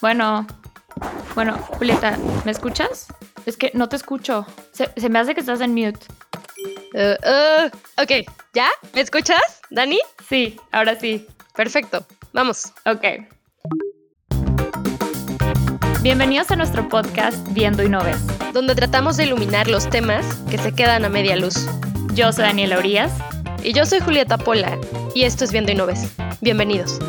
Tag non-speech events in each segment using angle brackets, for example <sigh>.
Bueno, bueno, Julieta, ¿me escuchas? Es que no te escucho. Se, me hace que estás en mute. Uh, uh, ok, ¿ya? ¿Me escuchas, Dani? Sí, ahora sí. Perfecto, vamos. Ok. Bienvenidos a nuestro podcast Viendo y No Ves, donde tratamos de iluminar los temas que se quedan a media luz. Yo soy Daniela Urias. Y yo soy Julieta Pola, y esto es Viendo y No Ves. Bienvenidos.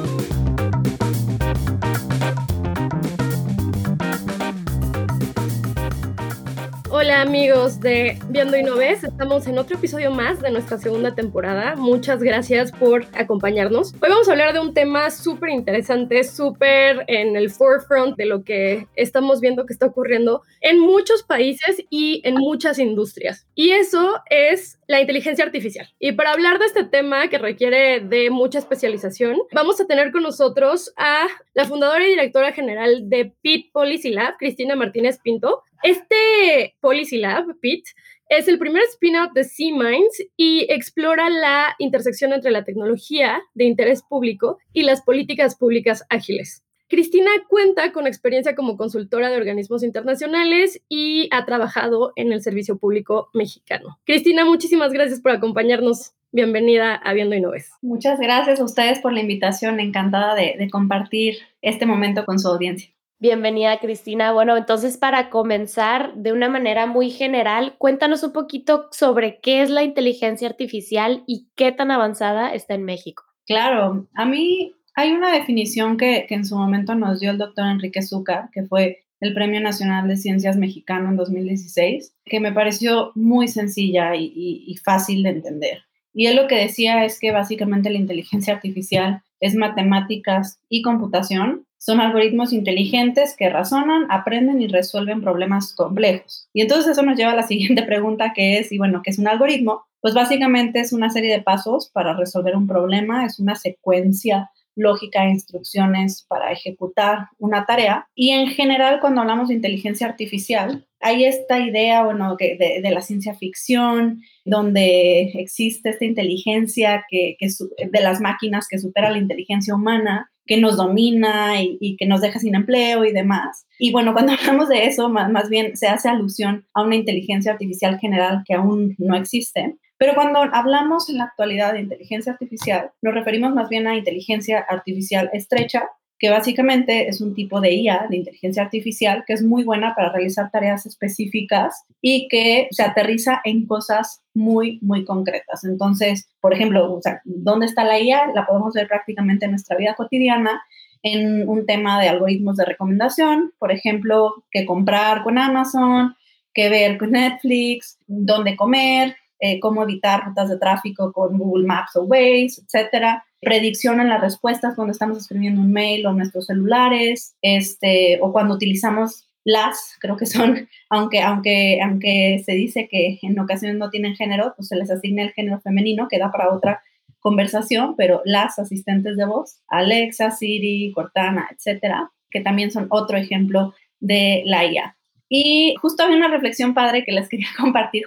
Hola amigos de Viendo y No Ves, estamos en otro episodio más de nuestra segunda temporada. Muchas gracias por acompañarnos. Hoy vamos a hablar de un tema súper interesante, súper en el forefront de lo que estamos viendo que está ocurriendo en muchos países y en muchas industrias. Y eso es la inteligencia artificial. Y para hablar de este tema que requiere de mucha especialización, vamos a tener con nosotros a la fundadora y directora general de PIT Policy Lab, Cristina Martínez Pinto. Este Policy Lab, PIT, es el primer spin-out de C-Minds y explora la intersección entre la tecnología de interés público y las políticas públicas ágiles. Cristina cuenta con experiencia como consultora de organismos internacionales y ha trabajado en el servicio público mexicano. Cristina, muchísimas gracias por acompañarnos. Bienvenida a Viendo y No Ves. Muchas gracias a ustedes por la invitación. Encantada de, de compartir este momento con su audiencia. Bienvenida, Cristina. Bueno, entonces para comenzar de una manera muy general, cuéntanos un poquito sobre qué es la inteligencia artificial y qué tan avanzada está en México. Claro, a mí hay una definición que, en su momento nos dio el doctor Enrique Zúcar, que fue el Premio Nacional de Ciencias Mexicano en 2016, que me pareció muy sencilla y fácil de entender. Y él lo que decía es que básicamente la inteligencia artificial es matemáticas y computación son algoritmos inteligentes que razonan, aprenden y resuelven problemas complejos. Y entonces eso nos lleva a la <laughs> siguiente pregunta que es, y bueno, ¿qué es un algoritmo? Pues básicamente es una serie de pasos para resolver un problema, es una secuencia lógica de instrucciones para ejecutar una tarea. Y en general, cuando hablamos de inteligencia artificial, hay esta idea, bueno, de, de la ciencia ficción, donde existe esta inteligencia que, que, de las máquinas que supera la inteligencia humana que nos domina y, que nos deja sin empleo y demás. Y bueno, cuando <laughs> hablamos de eso, más, más bien se hace alusión a una inteligencia artificial general que aún no existe. Pero cuando hablamos en la actualidad de inteligencia artificial, nos referimos más bien a inteligencia artificial estrecha, que básicamente es un tipo de IA, de inteligencia artificial, que es muy buena para realizar tareas específicas y que se aterriza en cosas muy, muy concretas. Entonces, por ejemplo, o sea, ¿dónde está la IA? La podemos ver prácticamente en nuestra vida cotidiana en un tema de algoritmos de recomendación, por ejemplo, qué comprar con Amazon, qué ver con Netflix, dónde comer, eh, cómo evitar rutas de tráfico con Google Maps o Waze, etcétera predicción en las respuestas cuando estamos escribiendo un mail o nuestros celulares, este, o cuando utilizamos las, creo que son, <laughs> aunque, aunque, aunque se dice que en ocasiones no tienen género, pues se les asigna el género femenino, que da para otra conversación, pero las asistentes de voz, Alexa, Siri, Cortana, etcétera, que también son otro ejemplo de la IA. Y justo había una reflexión padre que les quería <laughs> compartir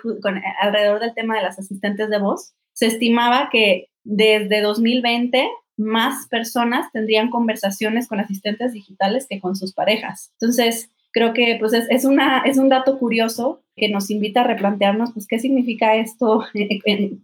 alrededor del tema de las asistentes de voz. Se estimaba que desde 2020 más personas tendrían conversaciones con asistentes digitales que con sus parejas. Entonces, creo que pues es, una, es un dato curioso que nos invita a replantearnos pues qué significa esto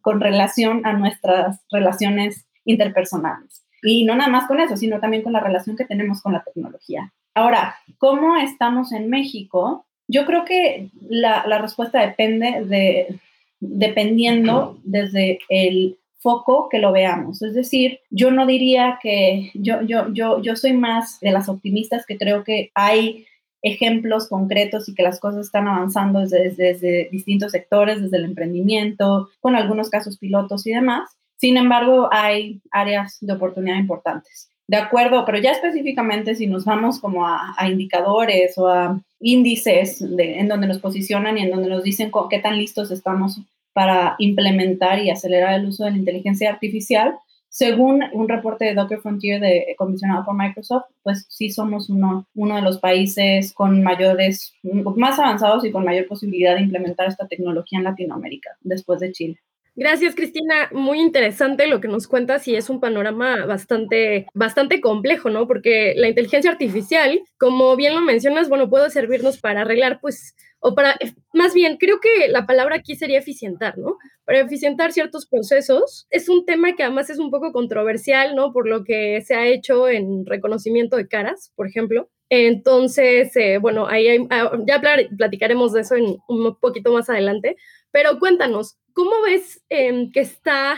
con relación a nuestras relaciones interpersonales. Y no nada más con eso, sino también con la relación que tenemos con la tecnología. Ahora, ¿cómo estamos en México? Yo creo que la, la respuesta depende de, dependiendo desde el foco que lo veamos. Es decir, yo no diría que yo, yo, yo, yo soy más de las optimistas que creo que hay ejemplos concretos y que las cosas están avanzando desde, desde, distintos sectores, desde el emprendimiento, con algunos casos pilotos y demás. Sin embargo, hay áreas de oportunidad importantes. De acuerdo, pero ya específicamente si nos vamos como a, indicadores o a índices en donde nos posicionan y en donde nos dicen qué tan listos estamos para implementar y acelerar el uso de la inteligencia artificial. Según un reporte de Docker Frontier de, comisionado por Microsoft, pues sí somos uno, uno de los países con mayores, más avanzados y con mayor posibilidad de implementar esta tecnología en Latinoamérica, después de Chile. Gracias, Cristina. Muy interesante lo que nos cuentas y es un panorama bastante, bastante complejo, ¿no? Porque la inteligencia artificial, como bien lo mencionas, bueno, puede servirnos para arreglar, pues, o para, más bien, creo que la palabra aquí sería eficientar, ¿no? Para eficientar ciertos procesos. Es un tema que además es un poco controversial, ¿no? Por lo que se ha hecho en reconocimiento de caras, por ejemplo. Entonces, eh, bueno, ahí ah, ya platicaremos de eso un poquito más adelante, pero cuéntanos, ¿cómo ves em, que está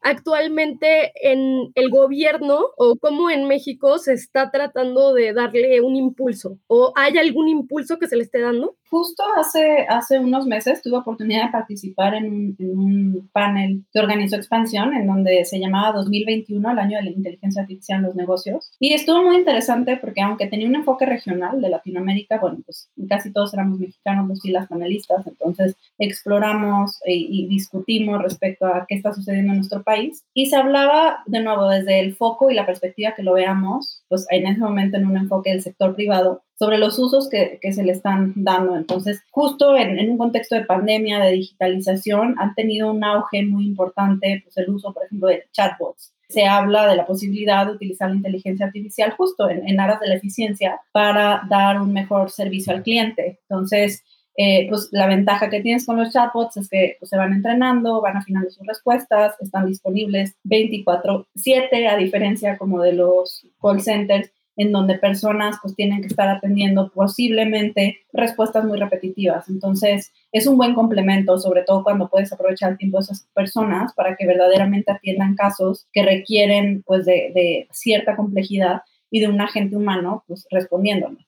actualmente en el gobierno o cómo en México se está tratando de darle un impulso? ¿O hay algún impulso que se le esté dando? Justo hace, hace unos meses tuve oportunidad de participar en un, panel que organizó Expansión, en donde se llamaba 2021, el año de la inteligencia artificial en los negocios. Y estuvo muy interesante porque aunque tenía un enfoque regional de Latinoamérica, bueno, pues casi todos éramos mexicanos, los y las panelistas, entonces exploramos y, y discutimos respecto a qué está sucediendo en nuestro país. Y se hablaba, de nuevo, desde el foco y la perspectiva que lo veamos, pues en ese momento en un enfoque del sector privado, sobre los usos que, que, se le están dando. Entonces, justo en, en, un contexto de pandemia, de digitalización, han tenido un auge muy importante, pues el uso, por ejemplo, de chatbots. Se habla de la posibilidad de utilizar la inteligencia artificial justo en, en aras de la eficiencia para dar un mejor servicio al cliente. Entonces, eh, pues la ventaja que tienes con los chatbots es que pues, se van entrenando, van afinando sus respuestas, están disponibles 24/7 a diferencia como de los call centers en donde personas pues tienen que estar atendiendo posiblemente respuestas muy repetitivas. Entonces, es un buen complemento, sobre todo cuando puedes aprovechar el tiempo de esas personas para que verdaderamente atiendan casos que requieren pues de, cierta complejidad y de un agente humano pues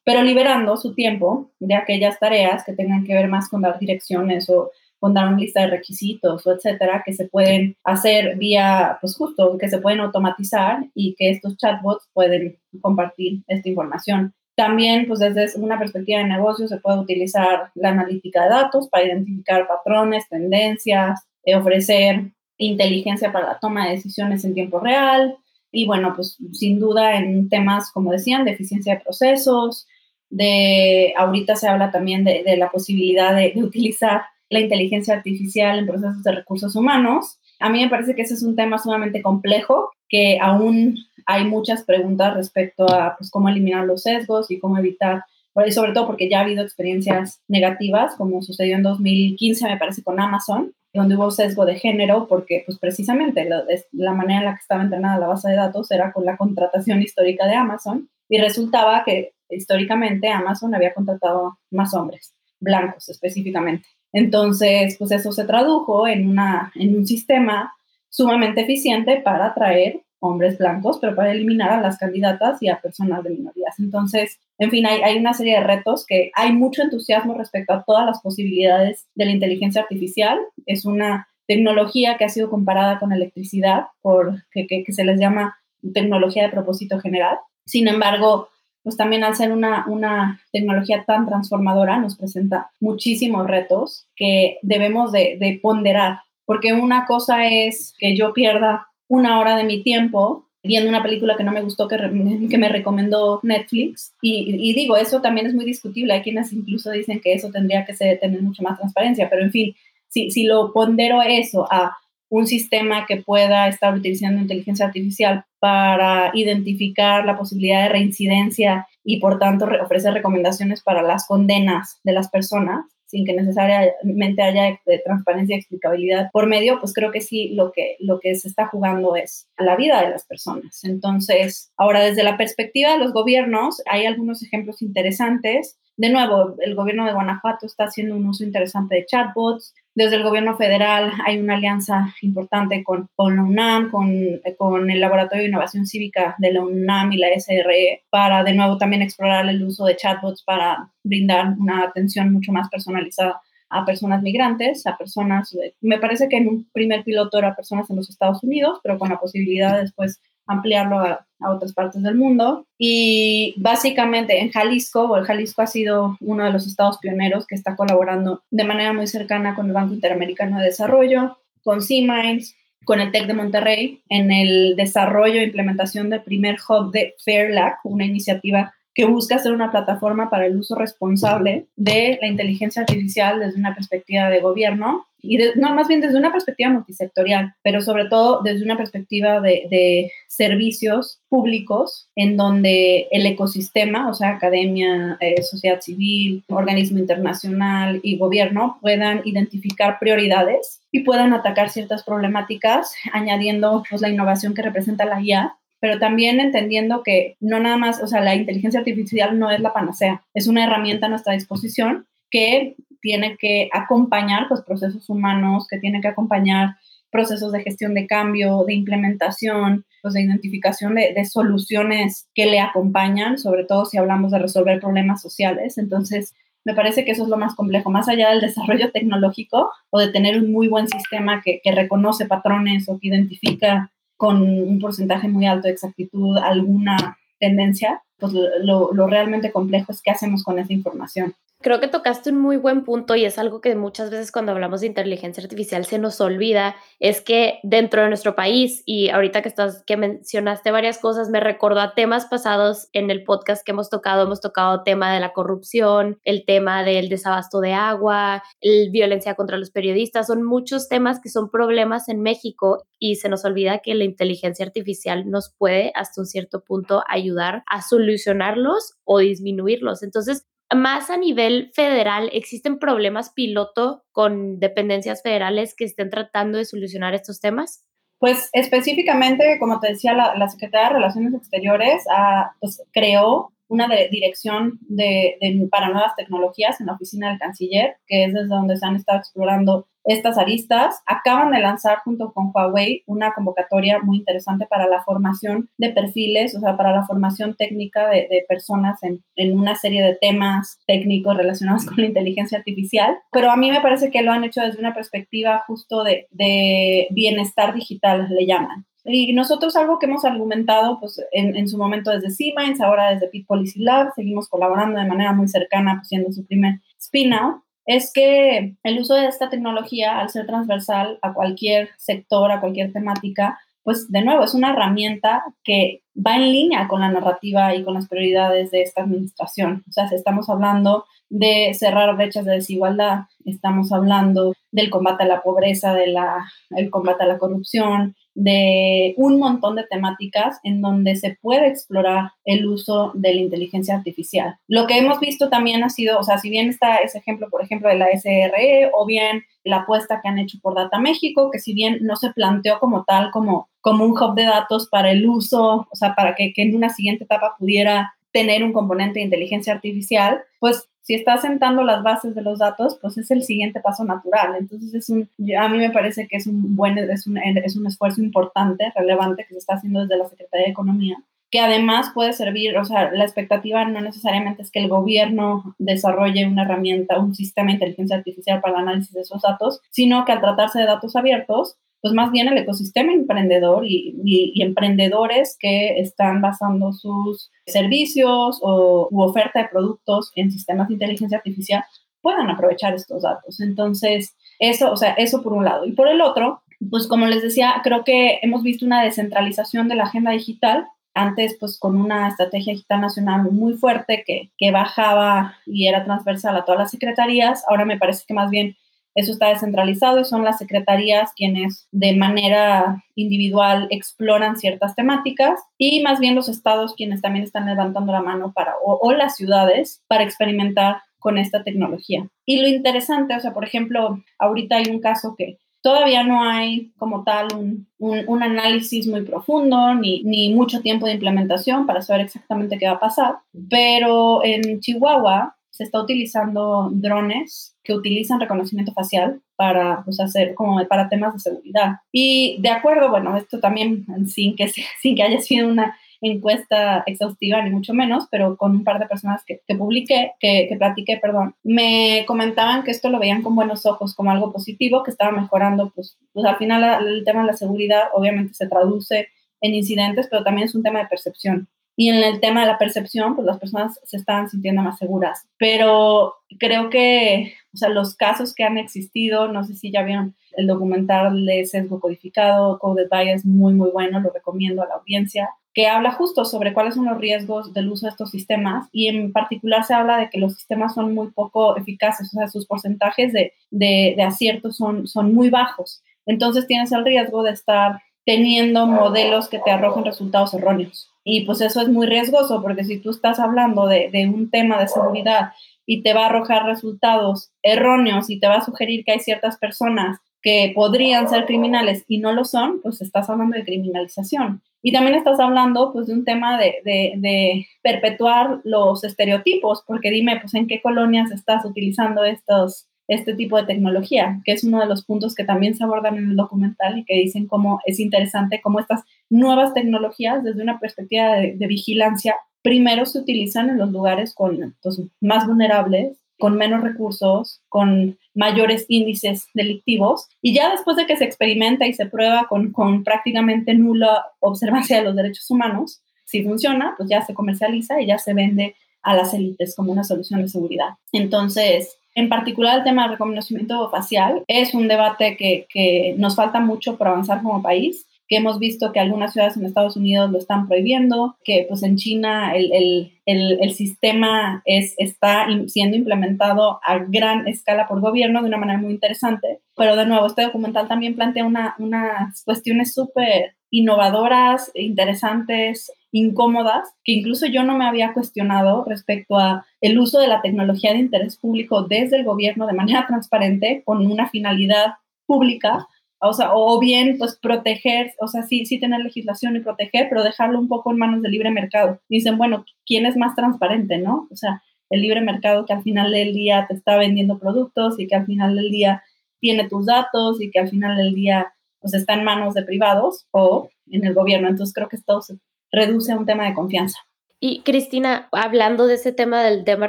pero liberando su tiempo de aquellas tareas que tengan que ver más con dar direcciones o con una lista de requisitos o etcétera, que se pueden hacer vía, pues justo, que se pueden automatizar y que estos chatbots pueden compartir esta información. También, pues desde una perspectiva de negocio, se puede utilizar la analítica de datos para identificar patrones, tendencias, eh, ofrecer inteligencia para la toma de decisiones en tiempo real. Y bueno, pues sin duda en temas, como decían, de eficiencia de procesos, de ahorita se habla también de, de la posibilidad de, de utilizar la inteligencia artificial en procesos de recursos humanos. A mí me parece que ese es un tema sumamente complejo, que aún hay muchas preguntas respecto a pues, cómo eliminar los sesgos y cómo evitar, sobre todo porque ya ha habido experiencias negativas, como sucedió en 2015, me parece, con Amazon, donde hubo sesgo de género, porque pues precisamente la, la manera en la que estaba entrenada la base de datos era con la contratación histórica de Amazon, y resultaba que históricamente Amazon había contratado más hombres, blancos específicamente. Entonces, pues eso se tradujo en, una, en un sistema sumamente eficiente para atraer hombres blancos, pero para eliminar a las candidatas y a personas de minorías. Entonces, en fin, hay, una serie de retos que hay mucho entusiasmo respecto a todas las posibilidades de la inteligencia artificial. Es una tecnología que ha sido comparada con electricidad, por, que, que se les llama tecnología de propósito general. Sin embargo, pues también al ser una, una tecnología tan transformadora nos presenta muchísimos retos que debemos de, de, ponderar, porque una cosa es que yo pierda una hora de mi tiempo viendo una película que no me gustó, que, <laughs> que me recomendó Netflix, y, y, digo, eso también es muy discutible, hay quienes incluso dicen que eso tendría que ser, tener mucha más transparencia, pero en fin, si, si lo pondero eso a un sistema que pueda estar utilizando inteligencia artificial para identificar la posibilidad de reincidencia y por tanto ofrecer recomendaciones para las condenas de las personas sin que necesariamente haya transparencia y explicabilidad por medio, pues creo que sí lo que, lo que se está jugando es la vida de las personas. Entonces, ahora desde la perspectiva de los gobiernos, hay algunos ejemplos interesantes. De nuevo, el gobierno de Guanajuato está haciendo un uso interesante de chatbots. Desde el gobierno federal hay una alianza importante con, con la UNAM, con, con, el Laboratorio de Innovación Cívica de la UNAM y la SRE, para de nuevo también explorar el uso de chatbots para brindar una atención mucho más personalizada a personas migrantes, a personas, me parece que en un primer piloto era personas en los Estados Unidos, pero con la posibilidad de después ampliarlo a, otras partes del mundo. Y básicamente en Jalisco, o el Jalisco ha sido uno de los estados pioneros que está colaborando de manera muy cercana con el Banco Interamericano de Desarrollo, con C-Mines, con el TEC de Monterrey, en el desarrollo e implementación del primer hub de FairLac, una iniciativa que busca ser una plataforma para el uso responsable de la inteligencia artificial desde una perspectiva de gobierno y no, más bien desde una perspectiva multisectorial, pero sobre todo desde una perspectiva de, servicios públicos en donde el ecosistema, o sea, academia, eh, sociedad civil, organismo internacional y gobierno puedan identificar prioridades y puedan atacar ciertas problemáticas, añadiendo pues, la innovación que representa la IA pero también entendiendo que no nada más, o sea, la inteligencia artificial no es la panacea, es una herramienta a nuestra disposición que tiene que acompañar los procesos humanos, que tiene que acompañar procesos de gestión de cambio, de implementación, pues de identificación de, de, soluciones que le acompañan, sobre todo si hablamos de resolver problemas sociales. Entonces, me parece que eso es lo más complejo, más allá del desarrollo tecnológico o de tener un muy buen sistema que, que reconoce patrones o que identifica con un porcentaje muy alto de exactitud alguna tendencia, pues lo, realmente complejo es qué hacemos con esa información. Creo que tocaste un muy buen punto y es algo que muchas veces cuando hablamos de inteligencia artificial se nos olvida, es que dentro de nuestro país y ahorita que estás que mencionaste varias cosas me recordó a temas pasados en el podcast que hemos tocado, hemos tocado tema de la corrupción, el tema del desabasto de agua, el violencia contra los periodistas, son muchos temas que son problemas en México y se nos olvida que la inteligencia artificial nos puede hasta un cierto punto ayudar a solucionarlos o disminuirlos. Entonces, más a nivel federal, ¿existen problemas piloto con dependencias federales que estén tratando de solucionar estos temas? Pues específicamente, como te decía, la, Secretaría de Relaciones Exteriores ah, pues, creó una dirección de, para nuevas tecnologías en la oficina del canciller, que es desde donde se han estado explorando estas aristas. Acaban de lanzar junto con Huawei una convocatoria muy interesante para la formación de perfiles, o sea, para la formación técnica de, personas en, en, una serie de temas técnicos relacionados con la inteligencia artificial. Pero a mí me parece que lo han hecho desde una perspectiva justo de, de bienestar digital, le llaman. Y nosotros algo que hemos argumentado pues, en, en su momento desde C-Minds, ahora desde Pit Policy Lab, seguimos colaborando de manera muy cercana, pues, siendo su primer spin-out, es que el uso de esta tecnología, al ser transversal a cualquier sector, a cualquier temática, pues de nuevo es una herramienta que va en línea con la narrativa y con las prioridades de esta administración. O sea, si estamos hablando de cerrar brechas de desigualdad, estamos hablando del combate a la pobreza, del combate a la corrupción, de un montón de temáticas en donde se puede explorar el uso de la inteligencia artificial. Lo que hemos visto también ha sido, o sea, si bien está ese ejemplo, por ejemplo, de la SRE o bien la apuesta que han hecho por Data México, que si bien no se planteó como tal, como, como un hub de datos para el uso, o sea, para que, que en una siguiente etapa pudiera tener un componente de inteligencia artificial, pues si está sentando las bases de los datos, pues es el siguiente paso natural. Entonces, es un, a mí me parece que es un buen, es un, es un esfuerzo importante, relevante que se está haciendo desde la Secretaría de Economía, que además puede servir, o sea, la expectativa no necesariamente es que el gobierno desarrolle una herramienta, un sistema de inteligencia artificial para el análisis de esos datos, sino que al tratarse de datos abiertos, pues más bien el ecosistema emprendedor y, emprendedores que están basando sus servicios o u oferta de productos en sistemas de inteligencia artificial puedan aprovechar estos datos. Entonces, eso, o sea, eso por un lado. Y por el otro, pues como les decía, creo que hemos visto una descentralización de la agenda digital. Antes, pues con una estrategia digital nacional muy fuerte que, que bajaba y era transversal a todas las secretarías. Ahora me parece que más bien eso está descentralizado y son las secretarías quienes de manera individual exploran ciertas temáticas y más bien los estados quienes también están levantando la mano para, o, las ciudades para experimentar con esta tecnología. Y lo interesante, o sea, por ejemplo, ahorita hay un caso que todavía no hay como tal un, un, análisis muy profundo ni, ni, mucho tiempo de implementación para saber exactamente qué va a pasar, pero en Chihuahua se está utilizando drones que utilizan reconocimiento facial para pues, hacer como para temas de seguridad. Y de acuerdo, bueno, esto también <laughs> sin que, <laughs> sin que haya sido una encuesta exhaustiva, ni mucho menos, pero con un par de personas que, que publiqué, que, que platiqué, perdón, me comentaban que esto lo veían con buenos ojos, como algo positivo, que estaba mejorando, pues, pues al final el tema de la seguridad obviamente se traduce en incidentes, pero también es un tema de percepción. Y en el tema de la percepción, pues las personas se están sintiendo más seguras. Pero creo que, o sea, los casos que han existido, no sé si ya vieron el documental de sesgo codificado, Coded Bias, muy, muy bueno, lo recomiendo a la audiencia. que habla justo sobre cuáles son los riesgos del uso de estos sistemas y en particular se habla de que los sistemas son muy poco eficaces, o sea, sus porcentajes de, de, de acierto son, son muy bajos. Entonces tienes el riesgo de estar teniendo modelos que te arrojen resultados erróneos. Y pues eso es muy riesgoso porque si tú estás hablando de, de, un tema de seguridad y te va a arrojar resultados erróneos y te va a sugerir que hay ciertas personas que podrían ser criminales y no lo son, pues estás hablando de criminalización. Y también estás hablando pues de un tema de, de, perpetuar los estereotipos, porque dime, pues en qué colonias estás utilizando estos este tipo de tecnología, que es uno de los puntos que también se abordan en el documental y que dicen cómo es interesante cómo estas nuevas tecnologías desde una perspectiva de, vigilancia primero se utilizan en los lugares con pues, más vulnerables, con menos recursos, con mayores índices delictivos y ya después de que se experimenta y se prueba con, con prácticamente nula observancia de los derechos humanos, si funciona, pues ya se comercializa y ya se vende a las élites como una solución de seguridad. Entonces, en particular, el tema del reconocimiento facial es un debate que, que nos falta mucho por avanzar como país que hemos visto que algunas ciudades en Estados Unidos lo están prohibiendo, que pues en China el, el, el, el, sistema es, está siendo implementado a gran escala por gobierno de una manera muy interesante. Pero de nuevo, este documental también plantea una, unas cuestiones súper innovadoras, interesantes, incómodas, que incluso yo no me había cuestionado respecto a el uso de la tecnología de interés público desde el gobierno de manera <laughs> transparente con una finalidad pública o sea, o bien pues proteger, o sea, sí, sí tener legislación y proteger, pero dejarlo un poco en manos del libre mercado. Dicen, bueno, ¿quién es más transparente, no? O sea, el libre mercado que al final del día te está vendiendo productos y que al final del día tiene tus datos y que al final del día pues está en manos de privados o en el gobierno. Entonces creo que esto se reduce a un tema de confianza. Y Cristina, hablando de ese tema del tema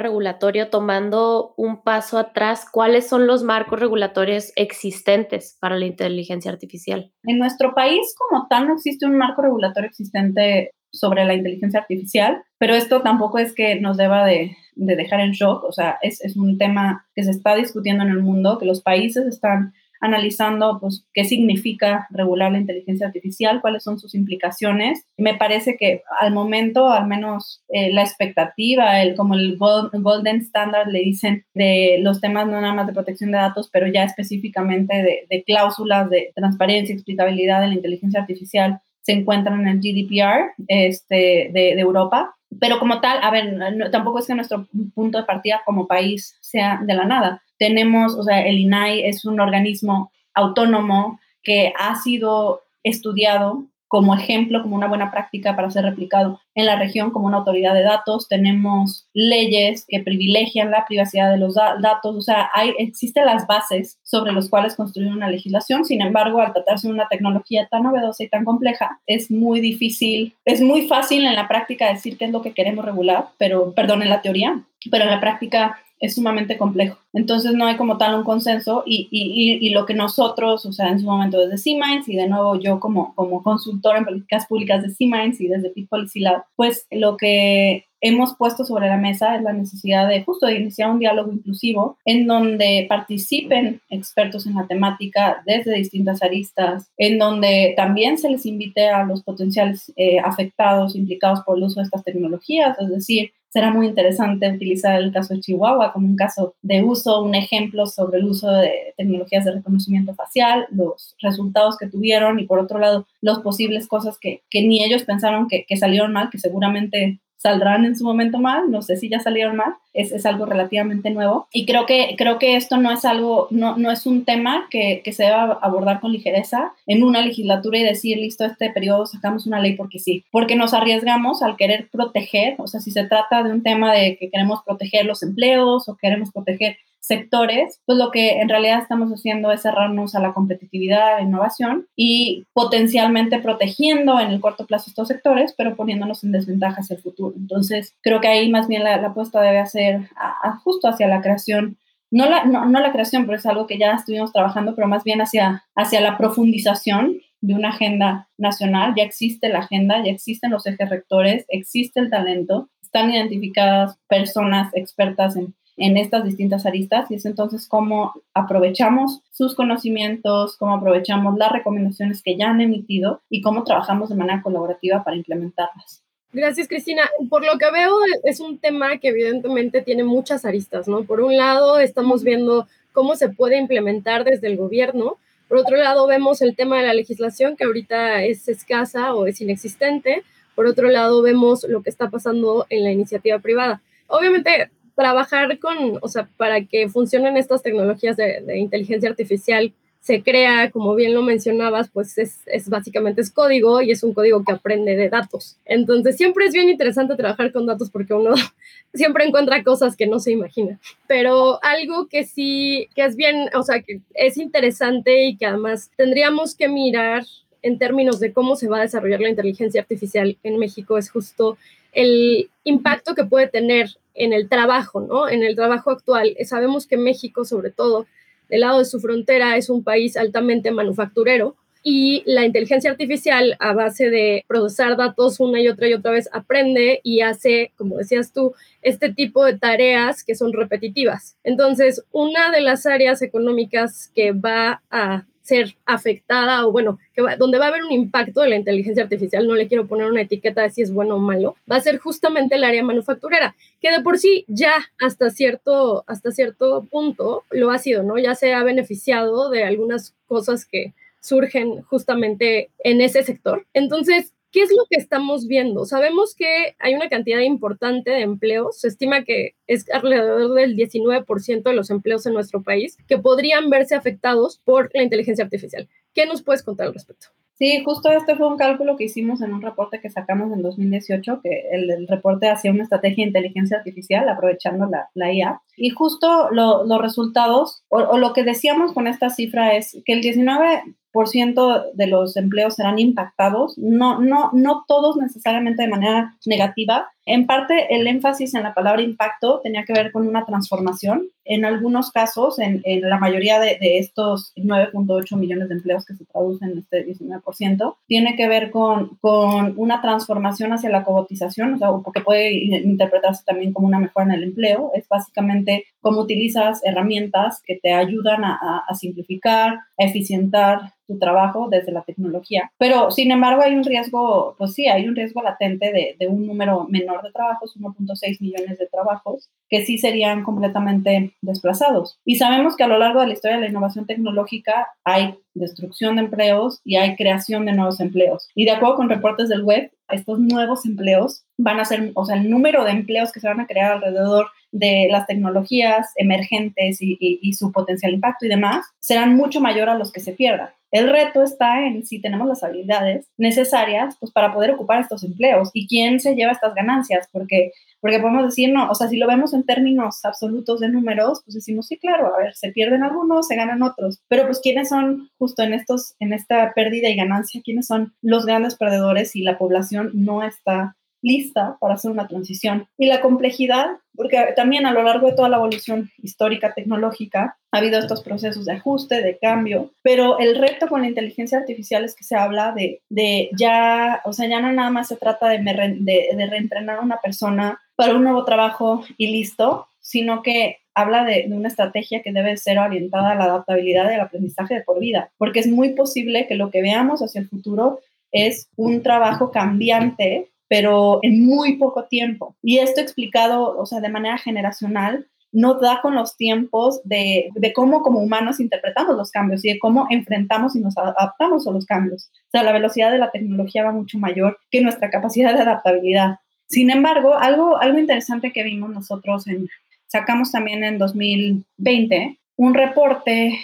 regulatorio, tomando un paso atrás, ¿cuáles son los marcos regulatorios existentes para la inteligencia artificial? En nuestro país como tal no existe un marco regulatorio existente sobre la inteligencia artificial, pero esto tampoco es que nos deba de, de dejar en shock, o sea, es, es un tema que se está discutiendo en el mundo, que los países están analizando pues, qué significa regular la inteligencia artificial, cuáles son sus implicaciones. Me parece que al momento, al menos eh, la expectativa, como el golden standard le dicen de los temas no nada más de protección de datos, pero ya específicamente de, cláusulas de transparencia y explicabilidad de la inteligencia artificial, se encuentran en el GDPR este, de, Europa. Pero como tal, a ver, tampoco es que nuestro punto de partida como país sea de la nada tenemos, o sea, el INAI es un organismo autónomo que ha sido estudiado como ejemplo, como una buena práctica para ser replicado en la región como una autoridad de datos. Tenemos leyes que privilegian la privacidad de los da datos, o sea, hay, existen las bases sobre las cuales construir una legislación. Sin embargo, al tratarse de una tecnología tan novedosa y tan compleja, es muy difícil, es muy fácil en la práctica decir qué es lo que queremos regular, pero, perdón, en la teoría, pero en la práctica es sumamente complejo. Entonces no hay como tal un consenso y, y, y, lo que nosotros, o sea, en su momento desde C-Minds y de nuevo yo como, como consultor en políticas públicas de C-Minds y desde Peak Policy Lab, pues lo que hemos puesto sobre la mesa es la necesidad de justo de iniciar un diálogo inclusivo en donde participen expertos en la temática desde distintas aristas, en donde también se les invite a los potenciales eh, afectados, implicados por el uso de estas tecnologías, es decir, será muy interesante utilizar el caso de Chihuahua como un caso de uso, un ejemplo sobre el uso de tecnologías de reconocimiento facial, los resultados que tuvieron y por otro lado, las posibles cosas que, que ni ellos pensaron que, que salieron mal, que seguramente saldrán en su momento mal, no sé si ya salieron mal, es, es, algo relativamente nuevo. Y creo que, creo que esto no es algo, no, no es un tema que, que se deba abordar con ligereza en una legislatura y decir, listo, este periodo sacamos una ley porque sí, porque nos arriesgamos al querer proteger, o sea, si se trata de un tema de que queremos proteger los empleos o queremos proteger sectores, pues lo que en realidad estamos haciendo es cerrarnos a la competitividad, a la innovación y potencialmente protegiendo en el corto plazo estos sectores, pero poniéndonos en desventaja hacia el futuro. Entonces, creo que ahí más bien la, la apuesta debe ser a, a justo hacia la creación no la, no, no la creación, pero es algo que ya estuvimos trabajando, pero más bien hacia, hacia la profundización de una agenda nacional. Ya existe la agenda, ya existen los ejes rectores, existe el talento, están identificadas personas expertas en en estas distintas aristas y es entonces cómo aprovechamos sus conocimientos, cómo aprovechamos las recomendaciones que ya han emitido y cómo trabajamos de manera colaborativa para implementarlas. Gracias, Cristina. Por lo que veo, es un tema que evidentemente tiene muchas aristas, ¿no? Por un lado, estamos viendo cómo se puede implementar desde el gobierno. Por otro lado, vemos el tema de la legislación, que ahorita es escasa o es inexistente. Por otro lado, vemos lo que está pasando en la iniciativa privada. Obviamente, trabajar con, o sea, para que funcionen estas tecnologías de, inteligencia artificial se crea, como bien lo mencionabas, pues es, es, básicamente es código y es un código que aprende de datos. Entonces siempre es bien interesante trabajar con datos porque uno <laughs> siempre encuentra cosas que no se imagina. Pero algo que sí, que es bien, o sea, que es interesante y que además tendríamos que mirar en términos de cómo se va a desarrollar la inteligencia artificial en México es justo el impacto que puede tener en el trabajo, ¿no? En el trabajo actual. Sabemos que México, sobre todo, del lado de su frontera es un país altamente manufacturero y la inteligencia artificial a base de procesar datos una y otra y otra vez aprende y hace, como decías tú, este tipo de tareas que son repetitivas. Entonces, una de las áreas económicas que va a ser afectada o bueno, que donde va a haber un impacto de la inteligencia artificial, no le quiero poner una etiqueta de si es bueno o malo, va a ser justamente el área manufacturera, que de por sí ya hasta cierto, hasta cierto punto lo ha sido, ¿no? Ya se ha beneficiado de algunas cosas que surgen justamente en ese sector. Entonces, ¿Qué es lo que estamos viendo? Sabemos que hay una cantidad importante de empleos, se estima que es alrededor del 19% de los empleos en nuestro país que podrían verse afectados por la inteligencia artificial. ¿Qué nos puedes contar al respecto? Sí, justo este fue un cálculo que hicimos en un reporte que sacamos en 2018, que el, reporte hacía una estrategia de inteligencia artificial aprovechando la, IA. Y justo los resultados, o, o, lo que decíamos con esta cifra es que el 19 ciento de los empleos serán impactados, no, no, no todos necesariamente de manera negativa. En parte, el énfasis en la palabra impacto tenía que ver con una transformación. En algunos casos, en, la mayoría de, estos 9.8 millones de empleos que se traducen en este 19%, tiene que ver con, con una transformación hacia la cobotización, o sea, porque puede interpretarse también como una mejora en el empleo. Es básicamente cómo utilizas herramientas que te ayudan a, a simplificar, a eficientar tu trabajo desde la tecnología. Pero, sin embargo, hay un riesgo, pues sí, hay un riesgo latente de, de un número menor de trabajos, 1.6 millones de trabajos, que sí serían completamente desplazados. Y sabemos que a lo largo de la historia de la innovación tecnológica hay destrucción de empleos y hay creación de nuevos empleos. Y de acuerdo con reportes del web, estos nuevos empleos van a ser, o sea, el número de empleos que se van a crear alrededor de las tecnologías emergentes y, su potencial impacto y demás serán mucho mayor a los que se pierdan. El reto está en si tenemos las habilidades necesarias pues, para poder ocupar estos empleos y quién se lleva estas ganancias, porque, porque podemos decir, no, o sea, si lo vemos en términos absolutos de números, pues decimos, sí, claro, a ver, se pierden algunos, se ganan otros, pero pues quiénes son justo en, estos, en esta pérdida y ganancia, quiénes son los grandes perdedores y la población no está lista para hacer una transición. Y la complejidad, porque también a lo largo de toda la evolución histórica tecnológica ha habido estos procesos de ajuste, de cambio, pero el reto con la inteligencia artificial es que se habla de, de ya, o sea, ya no nada más se trata de, de, de reentrenar a una persona para un nuevo trabajo y listo, sino que habla de, de, una estrategia que debe ser orientada a la adaptabilidad y al aprendizaje de por vida, porque es muy posible que lo que veamos hacia el futuro es un trabajo cambiante pero en muy poco tiempo. Y esto explicado, o sea, de manera generacional, no da con los tiempos de, de, cómo como humanos interpretamos los cambios y de cómo enfrentamos y nos adaptamos a los cambios. O sea, la velocidad de la tecnología va mucho mayor que nuestra capacidad de adaptabilidad. Sin embargo, algo, algo interesante que vimos nosotros, en, sacamos también en 2020 un reporte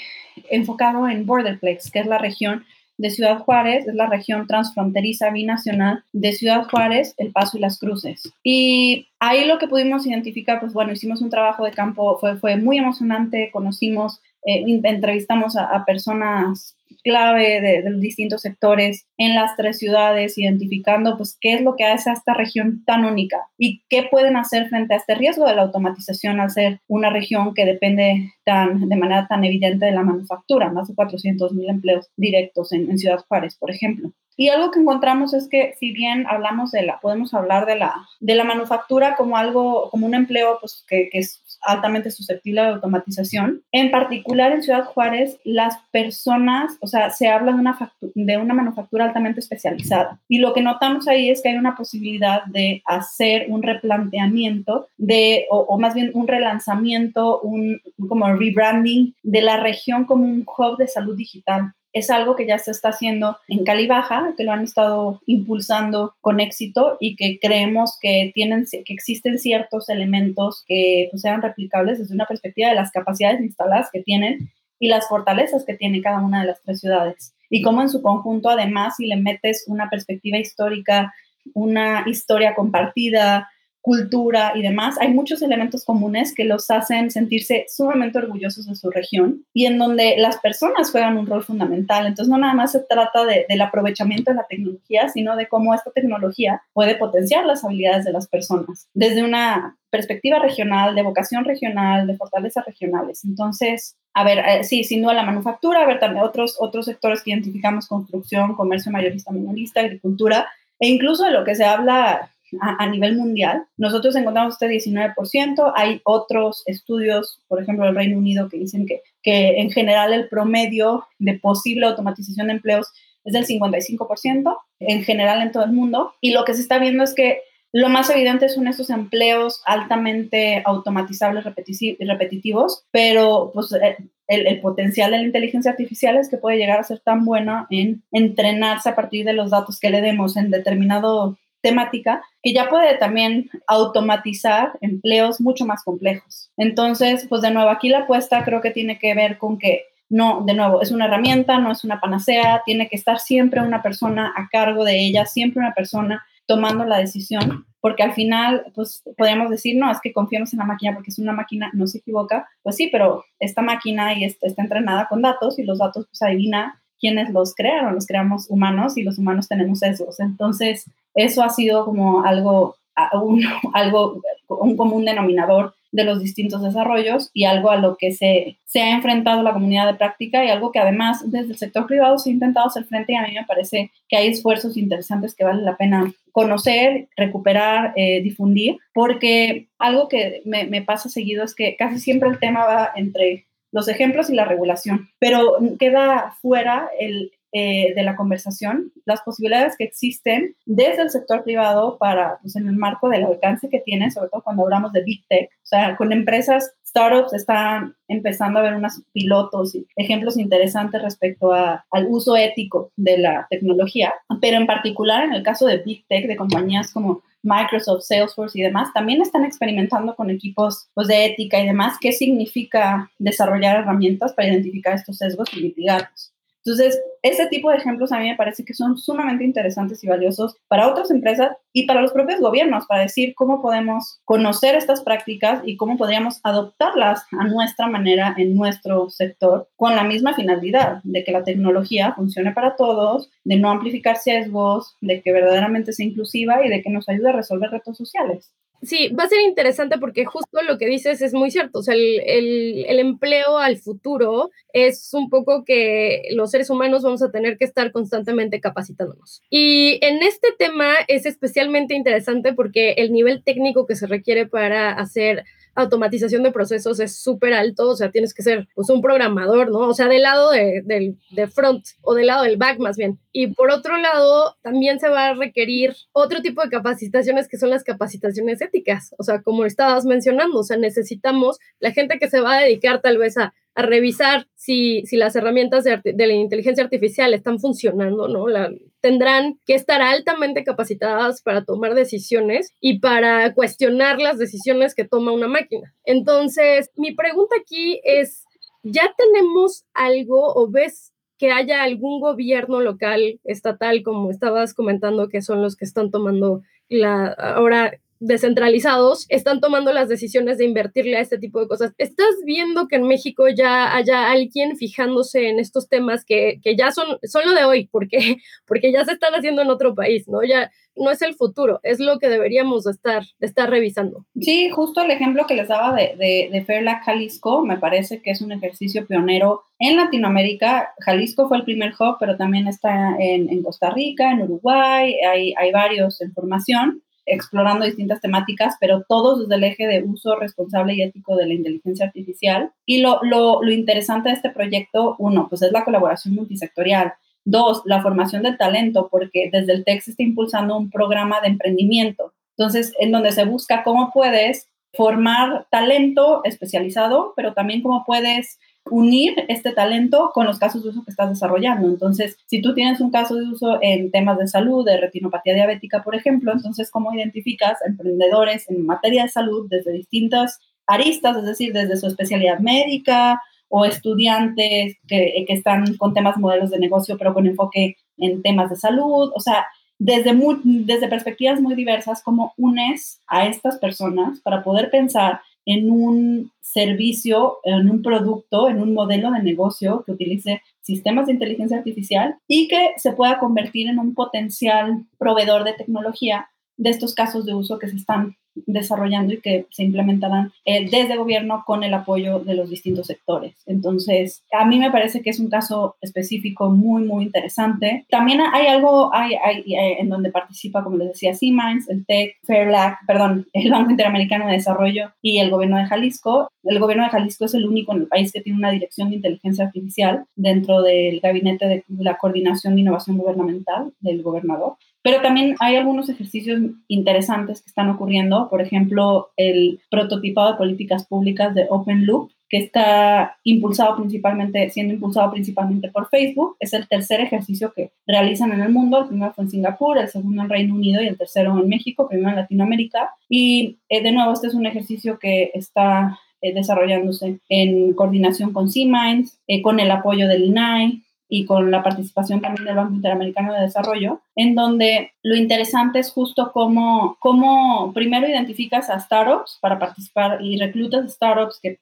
enfocado en Borderplex, que es la región de Ciudad Juárez, es la región transfronteriza binacional de Ciudad Juárez, El Paso y Las Cruces. Y ahí lo que pudimos identificar, pues bueno, hicimos un trabajo de campo, fue, fue muy emocionante, conocimos, eh, entrevistamos a, a personas clave de, de, distintos sectores en las tres ciudades, identificando pues qué es lo que hace a esta región tan única y qué pueden hacer frente a este riesgo de la automatización al ser una región que depende tan, de manera tan evidente de la manufactura, más de 400 mil empleos directos en, en Ciudad Juárez, por ejemplo. Y algo que encontramos es que si bien hablamos de la, podemos hablar de la, de la manufactura como algo, como un empleo pues, que, que es altamente susceptible a la automatización. En particular en Ciudad Juárez, las personas, o sea, se habla de una, de una manufactura altamente especializada. Y lo que notamos ahí es que hay una posibilidad de hacer un replanteamiento de, o, más bien un relanzamiento, un como rebranding de la región como un hub de salud digital es algo que ya se está haciendo en Cali Baja, que lo han estado impulsando con éxito y que creemos que, tienen, que existen ciertos elementos que pues, sean replicables desde una perspectiva de las capacidades instaladas que tienen y las fortalezas que tiene cada una de las tres ciudades. Y cómo en su conjunto, además, si le metes una perspectiva histórica, una historia compartida, cultura y demás, hay muchos elementos comunes que los hacen sentirse sumamente orgullosos de su región y en donde las personas juegan un rol fundamental. Entonces, no nada más se trata del aprovechamiento de la tecnología, sino de cómo esta tecnología puede potenciar las habilidades de las personas desde una perspectiva regional, de vocación regional, de fortalezas regionales. Entonces, a ver, eh, sí, sin duda la manufactura, a ver también otros, otros sectores que identificamos, construcción, comercio mayorista, minorista, agricultura, e incluso de lo que se habla a, nivel mundial. Nosotros encontramos este 19%, hay otros estudios, por ejemplo, del Reino Unido, que dicen que, que en general el promedio de posible automatización de empleos es del 55%, en general en todo el mundo, y lo que se está viendo es que lo más evidente son estos empleos altamente automatizables repetitivos, pero pues, eh, el, el, potencial de la inteligencia artificial es que puede llegar a ser tan bueno en entrenarse a partir de los datos que le demos en determinado temática que ya puede también automatizar empleos mucho más complejos. Entonces, pues de nuevo, aquí la apuesta creo que tiene que ver con que no, de nuevo, es una herramienta, no es una panacea, tiene que estar siempre una persona a cargo de ella, siempre una persona tomando la decisión, porque al final, pues podríamos decir, no, es que confiamos en la máquina porque es una máquina, no se equivoca, pues sí, pero esta máquina y está, está entrenada con datos y los datos pues adivina quiénes los crearon, los creamos humanos y los humanos tenemos esos. Entonces, eso ha sido como algo, un, <laughs> algo, un común denominador de los distintos desarrollos y algo a lo que se, se ha enfrentado la comunidad de práctica y algo que además desde el sector privado se ha intentado hacer frente y a mí me parece que hay esfuerzos interesantes que vale la pena conocer, recuperar, eh, difundir, porque algo que me, me pasa seguido es que casi siempre el tema va entre los ejemplos y la regulación, pero queda fuera el, eh, de la conversación, las posibilidades que existen desde el sector privado para, pues en el marco del alcance que tiene, sobre todo cuando hablamos de Big Tech, o sea, con empresas, startups están empezando a ver unos pilotos y ejemplos interesantes respecto a, al uso ético de la tecnología, pero en particular en el caso de Big Tech, de compañías como Microsoft, Salesforce y demás, también están experimentando con equipos pues, de ética y demás, qué significa desarrollar herramientas para identificar estos sesgos y mitigarlos. Entonces, ese tipo de ejemplos a mí me parece que son sumamente interesantes y valiosos para otras empresas y para los propios gobiernos, para decir cómo podemos conocer estas prácticas y cómo podríamos adoptarlas a nuestra manera en nuestro sector con la misma finalidad de que la tecnología funcione para todos, de no amplificar sesgos, de que verdaderamente sea inclusiva y de que nos ayude a resolver retos sociales. Sí, va a ser interesante porque justo lo que dices es muy cierto. O sea, el, el, el, empleo al futuro es un poco que los seres humanos vamos a tener que estar constantemente capacitándonos. Y en este tema es especialmente interesante porque el nivel técnico que se requiere para hacer automatización de procesos es súper alto, o sea, tienes que ser pues, un programador, ¿no? O sea, del lado de, de, front o del lado del back más bien. Y por otro lado, también se va a requerir otro tipo de capacitaciones que son las capacitaciones éticas, o sea, como estabas mencionando, o sea, necesitamos la gente que se va a dedicar tal vez a a revisar si, si las herramientas de, de, la inteligencia artificial están funcionando, ¿no? La, tendrán que estar altamente capacitadas para tomar decisiones y para cuestionar las decisiones que toma una máquina. Entonces, mi pregunta aquí es, ¿ya tenemos algo o ves que haya algún gobierno local, estatal, como estabas comentando, que son los que están tomando la, ahora descentralizados están tomando las decisiones de invertirle a este tipo de cosas. ¿Estás viendo que en México ya haya alguien fijándose en estos temas que, que ya son, son lo de hoy? porque <laughs> Porque ya se están haciendo en otro país, ¿no? Ya no es el futuro, es lo que deberíamos estar, estar revisando. Sí, justo el ejemplo que les daba de, de, de Jalisco, me parece que es un ejercicio pionero en Latinoamérica. Jalisco fue el primer hub, pero también está en, en Costa Rica, en Uruguay, hay, hay varios en formación explorando distintas temáticas, pero todos desde el eje de uso responsable y ético de la inteligencia artificial. Y lo, lo, lo interesante de este proyecto, uno, pues es la colaboración multisectorial. Dos, la formación del talento, porque desde el TEC se está impulsando un programa de emprendimiento. Entonces, en donde se busca cómo puedes formar talento especializado, pero también cómo puedes unir este talento con los casos de uso que estás desarrollando. Entonces, si tú tienes un caso de uso en temas de salud, de retinopatía diabética, por ejemplo, entonces, ¿cómo identificas emprendedores en materia de salud desde distintas aristas, es decir, desde su especialidad médica o estudiantes que, que están con temas modelos de negocio, pero con enfoque en temas de salud? O sea, desde, desde perspectivas muy diversas, cómo unes a estas personas para poder pensar en un servicio, en un producto, en un modelo de negocio que utilice sistemas de inteligencia artificial y que se pueda convertir en un potencial proveedor de tecnología de estos casos de uso que se están desarrollando y que se implementarán eh, desde gobierno con el apoyo de los distintos sectores. Entonces, a mí me parece que es un caso específico muy, muy interesante. También hay algo hay, hay, eh, en donde participa, como les decía, Siemens, el TEC, Fairlac, perdón, <laughs> el Banco Interamericano de Desarrollo y el gobierno de Jalisco. El gobierno de Jalisco es el único en el país que tiene una dirección de inteligencia artificial dentro del gabinete de la coordinación de innovación gubernamental del gobernador. Pero también hay algunos ejercicios interesantes que están ocurriendo, por ejemplo, el prototipado de políticas públicas de Open Loop, que está impulsado principalmente, siendo impulsado principalmente por Facebook. Es el tercer ejercicio que realizan en el mundo. El primero fue en Singapur, el segundo en Reino Unido y el tercero en México, primero en Latinoamérica. Y eh, de nuevo, este es un ejercicio que está eh, desarrollándose en coordinación con C-Minds, eh, con el apoyo del INAI, y con la participación también del Banco Interamericano de Desarrollo, en donde lo interesante es justo cómo, cómo primero identificas a startups para participar y reclutas startups que,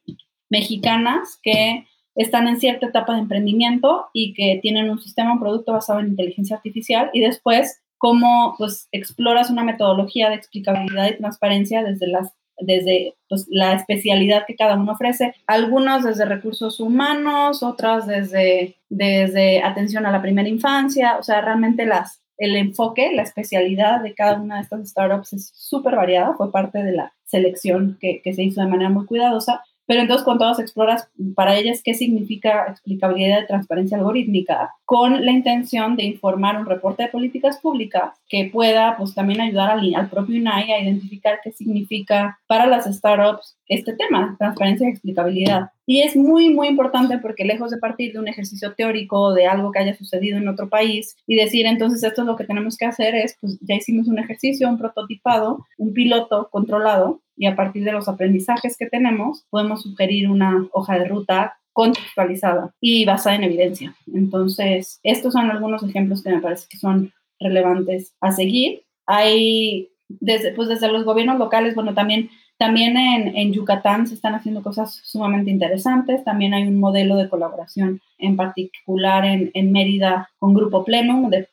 mexicanas que están en cierta etapa de emprendimiento y que tienen un sistema, un producto basado en inteligencia artificial y después cómo pues exploras una metodología de explicabilidad y transparencia desde las desde pues, la especialidad que cada uno ofrece, algunos desde recursos humanos, otras desde, desde atención a la primera infancia, o sea, realmente las, el enfoque, la especialidad de cada una de estas startups es súper variada, fue parte de la selección que, que se hizo de manera muy cuidadosa, pero entonces con todas exploras para ellas qué significa explicabilidad de transparencia algorítmica, con la intención de informar un reporte de políticas públicas que pueda pues también ayudar al, al propio INAI a identificar qué significa para las startups este tema, transparencia y explicabilidad. Y es muy, muy importante porque lejos de partir de un ejercicio teórico de algo que haya sucedido en otro país y decir, entonces esto es lo que tenemos que hacer, es, pues ya hicimos un ejercicio, un prototipado, un piloto controlado, y a partir de los aprendizajes que tenemos podemos sugerir una hoja de ruta contextualizada y basada en evidencia. Entonces, estos son algunos ejemplos que me parece que son relevantes a seguir. Hay, desde, pues desde los gobiernos locales, bueno, también también en, Yucatán se están haciendo cosas sumamente interesantes. También hay un modelo de colaboración en particular en, Mérida con Grupo Plenum, del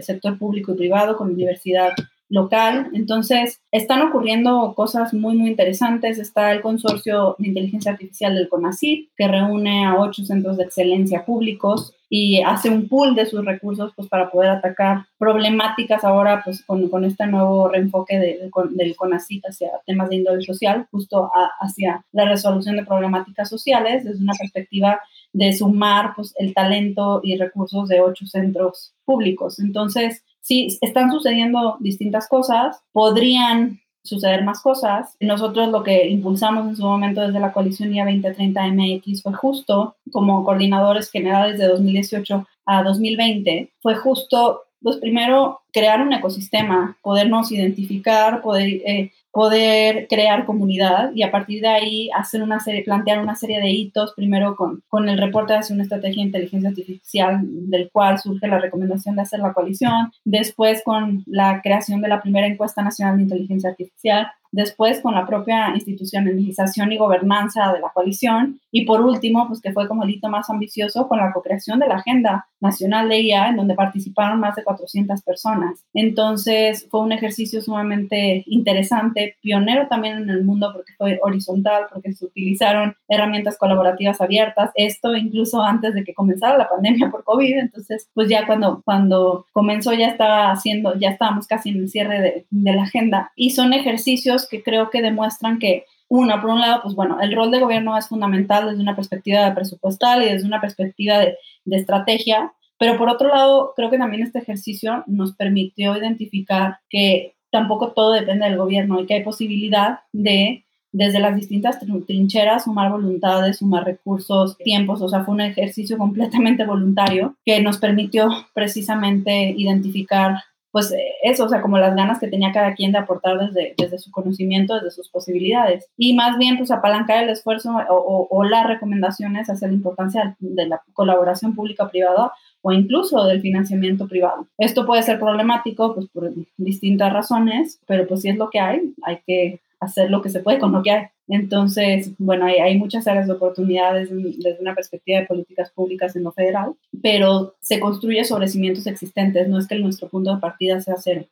sector público y privado, con Universidad local. Entonces, están ocurriendo cosas muy, muy interesantes. Está el consorcio de inteligencia artificial del CONACYT, que reúne a ocho centros de excelencia públicos y hace un pool de sus recursos pues, para poder atacar problemáticas ahora pues, con, con este nuevo reenfoque de, del CONACYT hacia temas de índole social, justo hacia la resolución de problemáticas sociales desde una perspectiva de sumar pues, el talento y recursos de ocho centros públicos. Entonces, sí, están sucediendo distintas cosas, podrían suceder más cosas. Nosotros lo que impulsamos en su momento desde la coalición IA 2030 MX fue justo, como coordinadores generales de 2018 a 2020, fue justo, pues primero, crear un ecosistema, podernos identificar, poder eh, poder crear comunidad y a partir de ahí hacer una serie, plantear una serie de hitos, primero con, con el reporte hacia una estrategia de inteligencia artificial del cual surge la recomendación de hacer la coalición, después con la creación de la primera encuesta nacional de inteligencia artificial, después con la propia institucionalización y gobernanza de la coalición, y por último, pues que fue como el hito más ambicioso con la co-creación de la Agenda Nacional de IA, en donde participaron más de 400 personas. Entonces, fue un ejercicio sumamente interesante, pionero también en el mundo porque fue horizontal, porque se utilizaron herramientas colaborativas abiertas, esto incluso antes de que comenzara la pandemia por COVID, entonces, pues ya cuando, cuando comenzó ya estaba haciendo, ya estábamos casi en el cierre de, de la agenda, y son ejercicios que creo que demuestran que una, por un lado, pues bueno, el rol de gobierno es fundamental desde una perspectiva presupuestal y desde una perspectiva de, de estrategia, pero por otro lado, creo que también este ejercicio nos permitió identificar que tampoco todo depende del gobierno y que hay posibilidad de desde las distintas trincheras, sumar voluntades, sumar recursos, tiempos, o sea, fue un ejercicio completamente voluntario que nos permitió precisamente identificar pues eso, o sea, como las ganas que tenía cada quien de aportar desde, desde su conocimiento, desde sus posibilidades. Y más bien, pues apalancar el esfuerzo o, o, las recomendaciones hacia la importancia de la colaboración pública-privada o incluso del financiamiento privado. Esto puede ser problemático, pues por distintas razones, pero pues si es lo que hay, hay que hacer lo que se puede con lo que hay. Entonces, bueno, hay, muchas áreas de oportunidades desde una perspectiva de políticas públicas en lo federal, pero se construye sobre cimientos existentes, no es que nuestro punto de partida sea cero.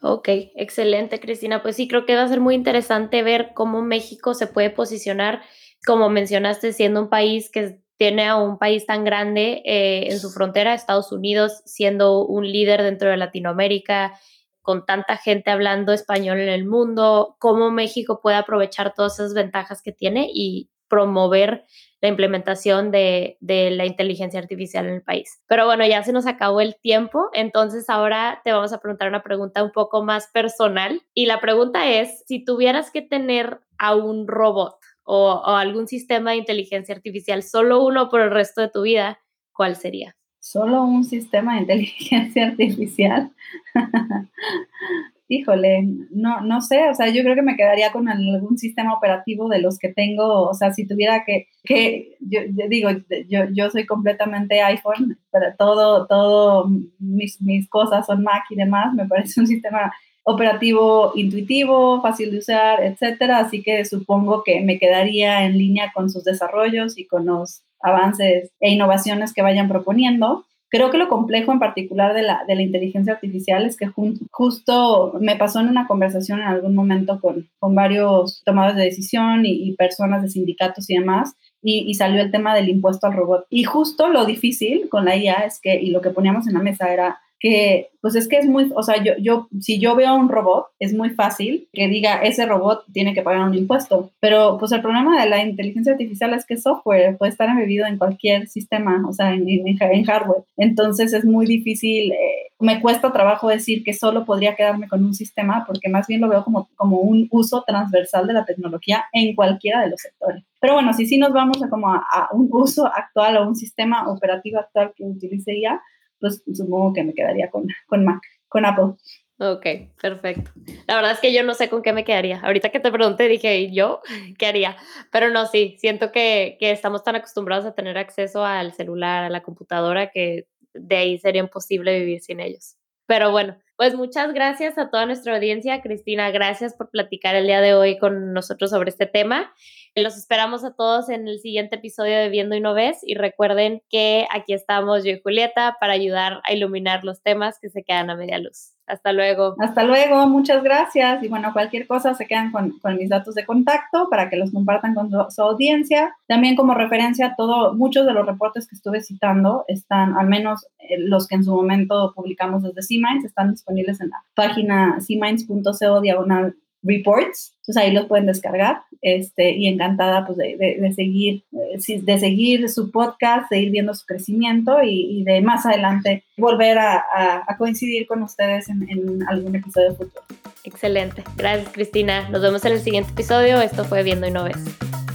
Ok, excelente, Cristina. Pues sí, creo que va a ser muy interesante ver cómo México se puede posicionar, como mencionaste, siendo un país que tiene a un país tan grande eh, en su frontera, Estados Unidos, siendo un líder dentro de Latinoamérica, con tanta gente hablando español en el mundo, cómo México puede aprovechar todas esas ventajas que tiene y promover la implementación de, la inteligencia artificial en el país. Pero bueno, ya se nos acabó el tiempo, entonces ahora te vamos a preguntar una pregunta un poco más personal. Y la pregunta es, si tuvieras que tener a un robot o algún sistema de inteligencia artificial, solo uno por el resto de tu vida, ¿cuál sería? Solo un sistema de inteligencia <laughs> artificial. Híjole, no, no sé, o sea, yo creo que me quedaría con algún sistema operativo de los que tengo, o sea, si tuviera que, que yo, digo, yo, yo soy completamente iPhone, pero todo, todo, mis, mis cosas son Mac y demás, me parece un sistema operativo intuitivo, fácil de usar, etcétera, así que supongo que me quedaría en línea con sus desarrollos y con los avances e innovaciones que vayan proponiendo. Creo que lo complejo en particular de la, de la inteligencia artificial es que justo me pasó en una conversación en algún momento con, con varios tomadores de decisión y, personas de sindicatos y demás, y, y, salió el tema del impuesto al robot. Y justo lo difícil con la IA es que, y lo que poníamos en la mesa era que pues es que es muy, o sea, yo, yo, si yo veo un robot, es muy fácil que diga, ese robot tiene que pagar un impuesto, pero pues el problema de la inteligencia artificial es que software puede estar embebido en cualquier sistema, o sea, en, en, hardware, entonces es muy difícil, eh, me cuesta trabajo decir que solo podría quedarme con un sistema, porque más bien lo veo como, como un uso transversal de la tecnología en cualquiera de los sectores. Pero bueno, si sí nos vamos a como a, a un uso actual o un sistema operativo actual que utilice IA, pues supongo que me quedaría con, con Mac, con Apple. Ok, perfecto. La verdad es que yo no sé con qué me quedaría. Ahorita que te pregunté dije, ¿yo <laughs> qué haría? Pero no, sí, siento que, que estamos tan acostumbrados a tener acceso al celular, a la computadora, que de ahí sería imposible vivir sin ellos. Pero bueno, pues muchas gracias a toda nuestra audiencia. Cristina, gracias por platicar el día de hoy con nosotros sobre este tema. Los esperamos a todos en el siguiente episodio de Viendo y No Ves y recuerden que aquí estamos yo y Julieta para ayudar a iluminar los temas que se quedan a media luz. Hasta luego. Hasta luego, muchas gracias. Y bueno, cualquier cosa se quedan con, mis datos de contacto para que los compartan con su, audiencia. También como referencia, todo, muchos de los reportes que estuve citando están, al menos eh, los que en su momento publicamos desde C-Minds, están disponibles en la página cminds.co diagonal reports, entonces ahí los pueden descargar, este, y encantada pues de, de, seguir, eh, de seguir su podcast, de ir viendo su crecimiento y, y de más adelante volver a, a, a coincidir con ustedes en, en, algún episodio futuro. Excelente, gracias Cristina, nos vemos en el siguiente episodio, esto fue Viendo y No Ves.